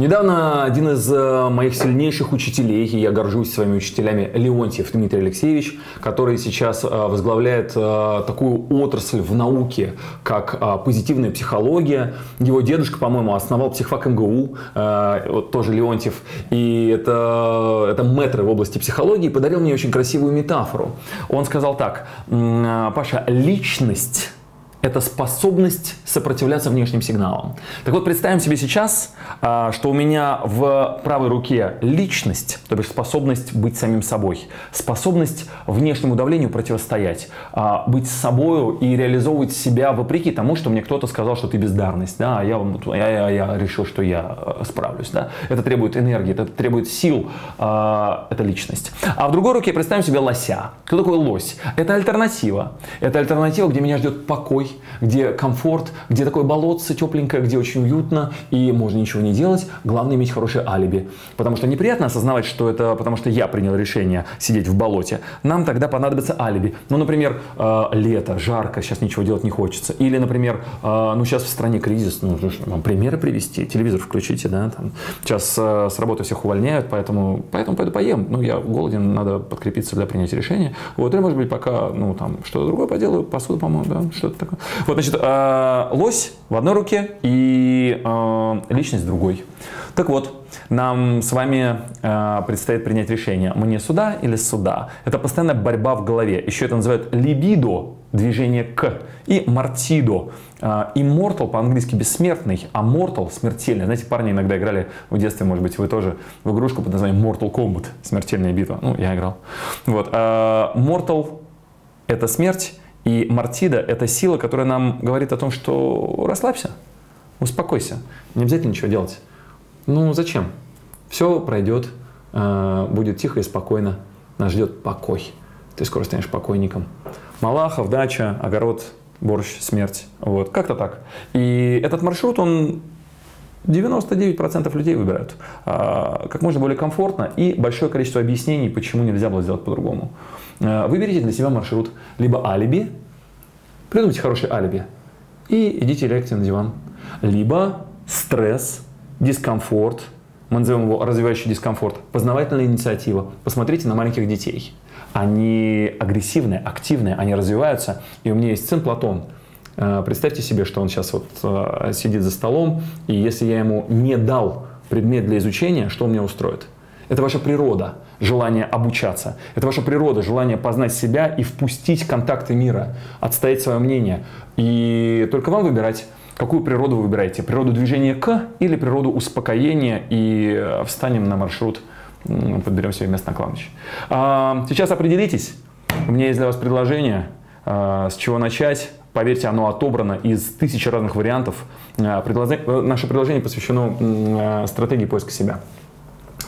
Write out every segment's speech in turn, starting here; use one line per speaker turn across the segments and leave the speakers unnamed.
Недавно один из э, моих сильнейших учителей, и я горжусь своими учителями, Леонтьев Дмитрий Алексеевич, который сейчас э, возглавляет э, такую отрасль в науке, как позитивная психология. Его дедушка, по-моему, основал психфак МГУ, вот тоже Леонтьев, и это, это мэтр в области психологии, подарил мне очень красивую метафору. Он сказал так, Паша, личность это способность сопротивляться внешним сигналам. Так вот, представим себе сейчас, а, что у меня в правой руке личность, то есть способность быть самим собой, способность внешнему давлению противостоять, а, быть собой и реализовывать себя вопреки тому, что мне кто-то сказал, что ты бездарность, да, а я, я, я, я решил, что я э, справлюсь. Да. Это требует энергии, это требует сил, это личность. А в другой руке представим себе лося. Кто такой лось? Это альтернатива. Это альтернатива, где меня ждет покой, где комфорт, где такое болотце тепленькое, где очень уютно и можно ничего не делать. Главное иметь хорошее алиби. Потому что неприятно осознавать, что это потому что я принял решение сидеть в болоте. Нам тогда понадобится алиби. Ну, например, э, лето, жарко, сейчас ничего делать не хочется. Или, например, э, ну сейчас в стране кризис, ну, вам примеры привести, телевизор включите, да, там. Сейчас э, с работы всех увольняют, поэтому, поэтому пойду поем. Ну, я голоден, надо подкрепиться для принятия решения. Вот, или, может быть, пока, ну, там, что-то другое поделаю, посуду, по-моему, да, что-то такое. Вот, значит, э, лось в одной руке и э, личность в другой. Так вот, нам с вами э, предстоит принять решение, мне сюда или сюда. Это постоянная борьба в голове. Еще это называют либидо, движение к, и мартидо. Immortal по-английски бессмертный, а mortal смертельный. Знаете, парни иногда играли в детстве, может быть, вы тоже в игрушку под названием Mortal Kombat, смертельная битва. Ну, я играл. Вот. Mortal – это смерть, и мартида – это сила, которая нам говорит о том, что расслабься, успокойся, не обязательно ничего делать. Ну, зачем? Все пройдет, э, будет тихо и спокойно, нас ждет покой. Ты скоро станешь покойником. Малахов, дача, огород, борщ, смерть. Вот, как-то так. И этот маршрут, он 99% людей выбирают а, как можно более комфортно и большое количество объяснений, почему нельзя было сделать по-другому. Э, выберите для себя маршрут. Либо алиби, придумайте хорошее алиби и идите лягте на диван. Либо стресс, дискомфорт, мы назовем его развивающий дискомфорт, познавательная инициатива. Посмотрите на маленьких детей. Они агрессивные, активные, они развиваются. И у меня есть сын Платон. Э, представьте себе, что он сейчас вот э, сидит за столом, и если я ему не дал предмет для изучения, что он мне устроит? Это ваша природа, желание обучаться. Это ваша природа, желание познать себя и впустить контакты мира, отстоять свое мнение. И только вам выбирать, какую природу вы выбираете. Природу движения к или природу успокоения и э, встанем на маршрут, подберем себе место на кладбище. А, сейчас определитесь. У меня есть для вас предложение, а, с чего начать. Поверьте, оно отобрано из тысячи разных вариантов. А, э, наше предложение посвящено стратегии поиска себя.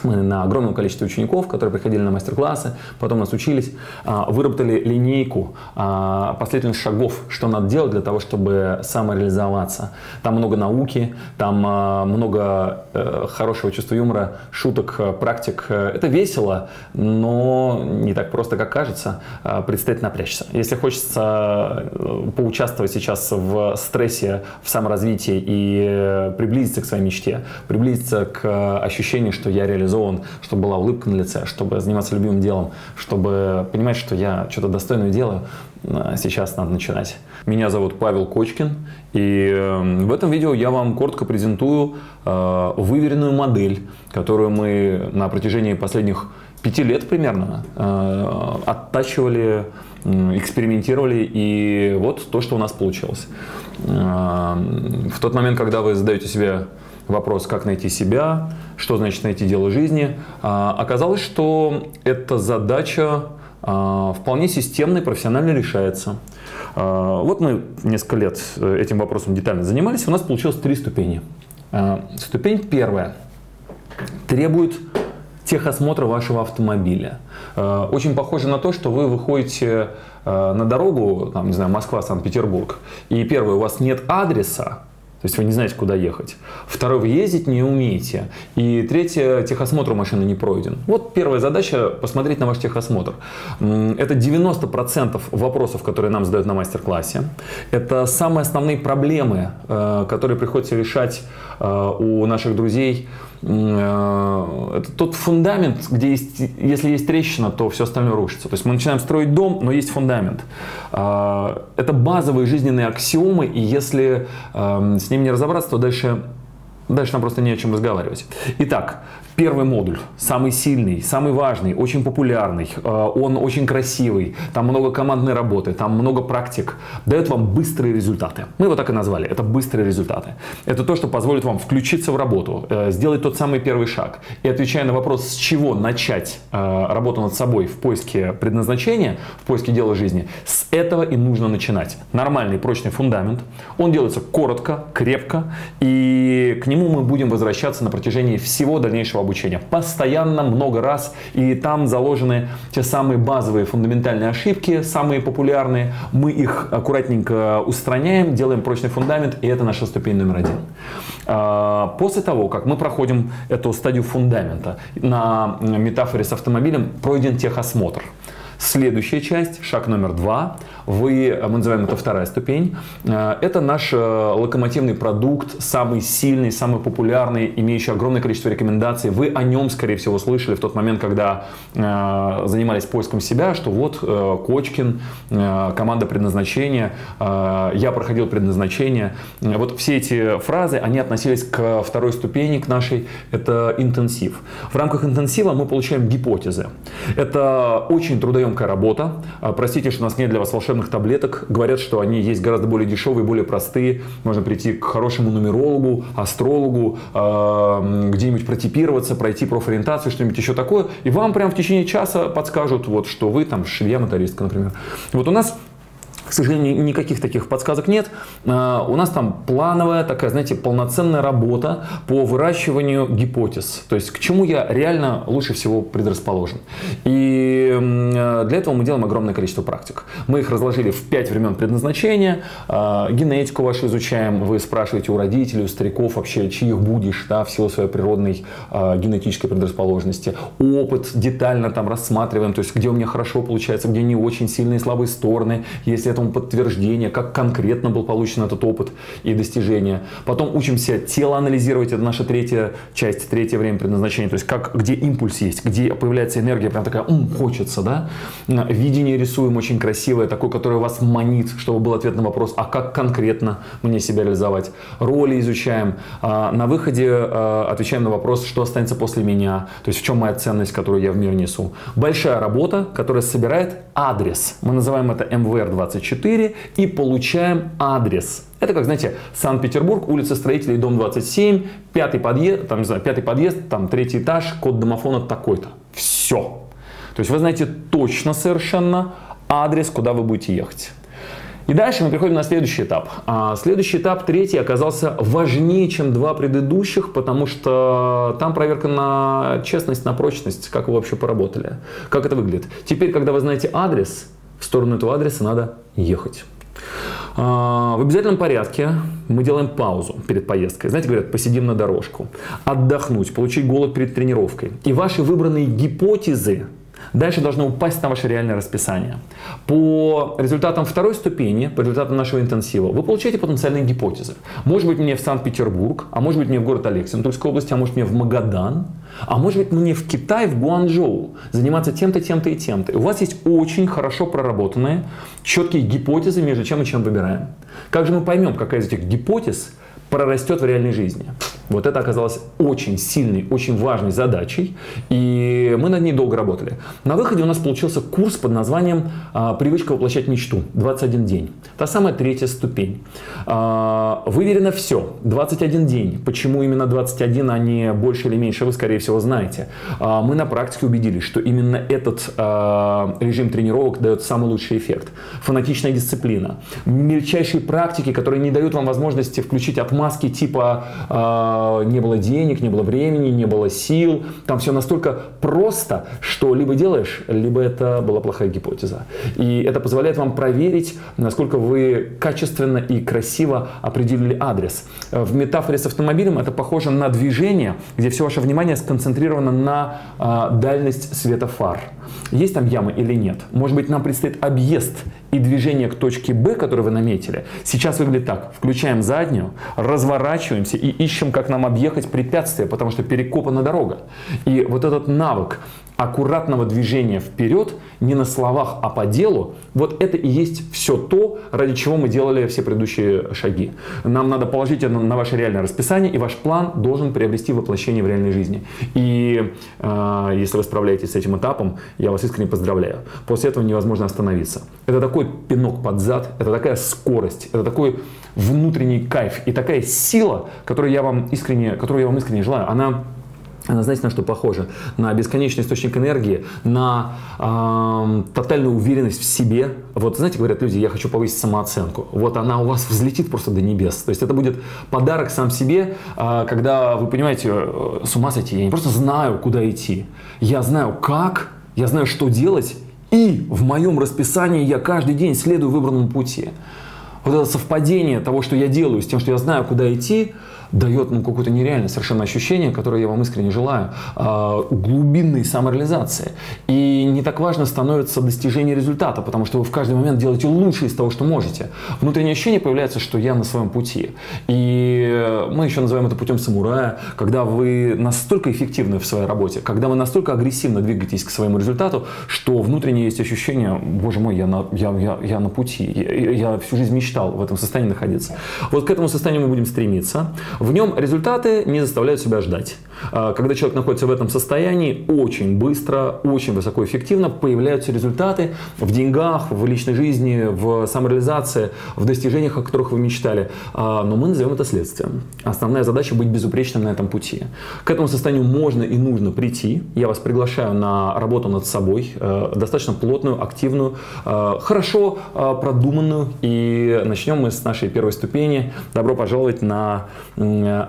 Мы на огромном количестве учеников, которые приходили на мастер-классы, потом нас учились, а, выработали линейку а, последовательных шагов, что надо делать для того, чтобы самореализоваться. Там много науки, там а, много э, хорошего чувства юмора, шуток, э, практик. Это весело, но не так просто, как кажется. Предстоит напрячься. Если хочется э, поучаствовать сейчас в стрессе, в саморазвитии и приблизиться к своей мечте, приблизиться к ощущению, что я реализован реализован, чтобы была улыбка на лице, чтобы заниматься любимым делом, чтобы понимать, что я что-то достойное делаю, э, сейчас надо начинать. Меня зовут Павел Кочкин, и эм, в этом видео я вам коротко презентую э, выверенную модель, которую мы на протяжении последних пяти лет примерно э, оттачивали, экспериментировали, и вот то, что у нас получилось. В тот момент, когда вы задаете себе вопрос, как найти себя, что значит найти дело жизни, а, оказалось, что эта задача а, вполне системно и профессионально решается. А, вот мы несколько лет э, этим вопросом детально занимались, у нас получилось три ступени. Ступень первая требует техосмотра вашего автомобиля. Очень похоже на то, что вы выходите на дорогу, там, не знаю, Москва, Санкт-Петербург, и первое, у вас нет адреса, То есть вы не знаете, куда ехать. Второе, вы ездить не умеете. И третье, техосмотр у машины не пройден. Вот первая задача – посмотреть на ваш техосмотр. Это 90% вопросов, которые нам задают на мастер-классе. Это самые основные проблемы, э, которые приходится решать у наших друзей Э, это тот фундамент, где есть, если есть трещина, то все остальное рушится. То есть мы начинаем строить дом, но есть фундамент. Э, это базовые жизненные аксиомы, и если эм, с ними не разобраться, то дальше Дальше нам просто не о чем разговаривать. Итак, Первый модуль, самый сильный, самый важный, очень популярный, э, он очень красивый, там много командной работы, там много практик, дает вам быстрые результаты. Мы его так и назвали, это быстрые результаты. Это то, что позволит вам включиться в работу, э, сделать тот самый первый шаг. И отвечая на вопрос, с чего начать э, работу над собой в поиске предназначения, в поиске дела жизни, с этого и нужно начинать. Нормальный прочный фундамент, он делается коротко, крепко, и к нему мы будем возвращаться на протяжении всего дальнейшего обучения. Постоянно, много раз. И там заложены те самые базовые фундаментальные ошибки, самые популярные. Мы их аккуратненько устраняем, делаем прочный фундамент, и это наша ступень номер один. А, после того, как мы проходим эту стадию фундамента, на метафоре с автомобилем пройден техосмотр. Следующая часть, шаг номер два, вы, мы называем это вторая ступень, э, это наш э, локомотивный продукт, самый сильный, самый популярный, имеющий огромное количество рекомендаций. Вы о нем, скорее всего, слышали в тот момент, когда э, занимались поиском себя, что вот Кочкин, команда предназначения, я проходил предназначение. Вот все эти фразы, они относились к второй ступени, к нашей, это интенсив. В рамках интенсива мы получаем гипотезы. Это очень трудоемкая работа. Простите, что у нас нет для вас волшебных таблеток. Говорят, что они есть гораздо более дешевые, более простые. Можно прийти к хорошему нумерологу, астрологу, э, где-нибудь протипироваться, пройти профориентацию, что-нибудь еще такое. И вам прямо в течение часа подскажут, вот, что вы там швея-мотористка, например. Вот у нас к сожалению, никаких таких подсказок нет. А, у нас там плановая такая, знаете, полноценная работа по выращиванию гипотез. То есть к чему я реально лучше всего предрасположен. И для этого мы делаем огромное количество практик. Мы их разложили в пять времен предназначения. А, генетику вашу изучаем. Вы спрашиваете у родителей, у стариков вообще, чьих будешь, да, в силу своей природной а, генетической предрасположенности. Опыт детально там рассматриваем, то есть где у меня хорошо получается, где не очень сильные слабые стороны. Если этому подтверждение, как конкретно был получен этот опыт и достижения. Потом учимся тело анализировать, это наша третья часть, третье время предназначения, то есть как, где импульс есть, где появляется энергия, прям такая, ум, хочется, да. Видение рисуем очень красивое, такое, которое вас манит, чтобы был ответ на вопрос, а как конкретно мне себя реализовать. Роли изучаем, а, на выходе а, отвечаем на вопрос, что останется после меня, то есть в чем моя ценность, которую я в мир несу. Большая работа, которая собирает адрес. Мы называем это МВР-24, 4 и получаем адрес. Это как, знаете, Санкт-Петербург, улица Строителей, дом 27, пятый подъезд, там, не знаю, пятый подъезд, там третий этаж, код домофона такой-то. Все. То есть вы знаете точно совершенно адрес, куда вы будете ехать. И дальше мы переходим на следующий этап. А следующий этап, третий, оказался важнее, чем два предыдущих, потому что там проверка на честность, на прочность, как вы вообще поработали, как это выглядит. Теперь, когда вы знаете адрес, в сторону этого адреса надо ехать. А, в обязательном порядке мы делаем паузу перед поездкой. Знаете, говорят, посидим на дорожку. Отдохнуть, получить голод перед тренировкой. И ваши выбранные гипотезы дальше должны упасть на ваше реальное расписание. По результатам второй ступени, по результатам нашего интенсива, вы получаете потенциальные гипотезы. Может быть мне в Санкт-Петербург, а может быть мне в город Алексин, Тульской области, а может мне в Магадан, а может быть мне в Китай, в Гуанчжоу заниматься тем-то, тем-то и тем-то. У вас есть очень хорошо проработанные, четкие гипотезы, между чем и чем выбираем. Как же мы поймем, какая из этих гипотез прорастет в реальной жизни? Вот это оказалось очень сильной, очень важной задачей, и мы над ней долго работали. На выходе у нас получился курс под названием а, «Привычка воплощать мечту. 21 день». Та самая третья ступень. А, выверено все. 21 день. Почему именно 21, а не больше или меньше, вы, скорее всего, знаете. А, мы на практике убедились, что именно этот режим тренировок дает самый лучший эффект. Фанатичная дисциплина. Мельчайшие практики, которые не дают вам возможности включить отмазки типа э, не было денег, не было времени, не было сил. Там все настолько просто, что либо делаешь, либо это была плохая гипотеза. И это позволяет вам проверить, насколько вы качественно и красиво определили адрес. В метафоре с автомобилем это похоже на движение, где все ваше внимание сконцентрировано на э, дальность света фар. Есть там ямы или нет? Может быть, нам предстоит объезд и движение к точке Б, которую вы наметили. Сейчас выглядит так. Включаем заднюю, разворачиваемся и ищем, как нам объехать препятствие, потому что перекопана дорога. И вот этот навык аккуратного движения вперед, не на словах, а по делу, вот это и есть все то, ради чего мы делали все предыдущие шаги. Нам надо положить это на ваше реальное расписание, и ваш план должен приобрести воплощение в реальной жизни. И э, если вы справляетесь с этим этапом, я вас искренне поздравляю. После этого невозможно остановиться. Это такой пинок под зад, это такая скорость, это такой внутренний кайф и такая сила, которую я вам искренне, которую я вам искренне желаю. Она она, знаете, на что похожа? На бесконечный источник энергии, на э, тотальную уверенность в себе. Вот, знаете, говорят люди, я хочу повысить самооценку. Вот она у вас взлетит просто до небес. То есть это будет подарок сам себе, э, когда вы понимаете, э, с ума сойти, я не просто знаю, куда идти. Я знаю, как, я знаю, что делать, и в моем расписании я каждый день следую выбранному пути. Вот это совпадение того, что я делаю, с тем, что я знаю, куда идти, дает ну, какое-то нереальное совершенно ощущение, которое я вам искренне желаю, э, глубинной самореализации. И не так важно становится достижение результата, потому что вы в каждый момент делаете лучшее из того, что можете. Внутреннее ощущение появляется, что я на своем пути. И мы еще называем это путем самурая, когда вы настолько эффективны в своей работе, когда вы настолько агрессивно двигаетесь к своему результату, что внутреннее есть ощущение, боже мой, я на, я, я, я на пути, я, я всю жизнь мечтал в этом состоянии находиться. Вот к этому состоянию мы будем стремиться. В нем результаты не заставляют себя ждать. А, когда человек находится в этом состоянии, очень быстро, очень высокоэффективно появляются результаты в деньгах, в личной жизни, в самореализации, в достижениях, о которых вы мечтали. А, но мы назовем это следствием. Основная задача быть безупречным на этом пути. К этому состоянию можно и нужно прийти. Я вас приглашаю на работу над собой, э, достаточно плотную, активную, э, хорошо э, продуманную. И начнем мы с нашей первой ступени. Добро пожаловать на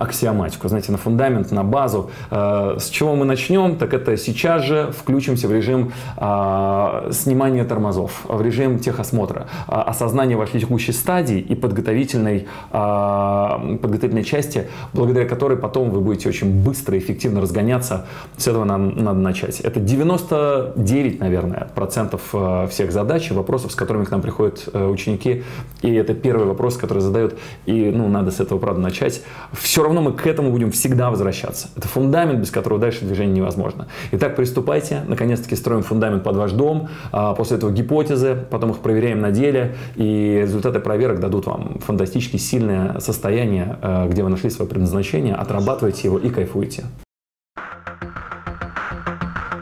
аксиоматику, знаете, на фундамент, на базу. Э, с чего мы начнем? Так это сейчас же включимся в режим а, снимания тормозов, в режим техосмотра, а, осознания вашей текущей стадии и подготовительной, а, подготовительной части, благодаря которой потом вы будете очень быстро и эффективно разгоняться. С этого нам надо начать. Это 99, наверное, процентов э, всех задач и вопросов, с которыми к нам приходят э, ученики. И это первый вопрос, который задают. И ну, надо с этого, правда, начать все равно мы к этому будем всегда возвращаться. Это фундамент, без которого дальше движение невозможно. Итак, приступайте. Наконец-таки строим фундамент под ваш дом. А, после этого гипотезы, потом их проверяем на деле. И результаты проверок дадут вам фантастически сильное состояние, а, где вы нашли свое предназначение, отрабатываете его и кайфуете.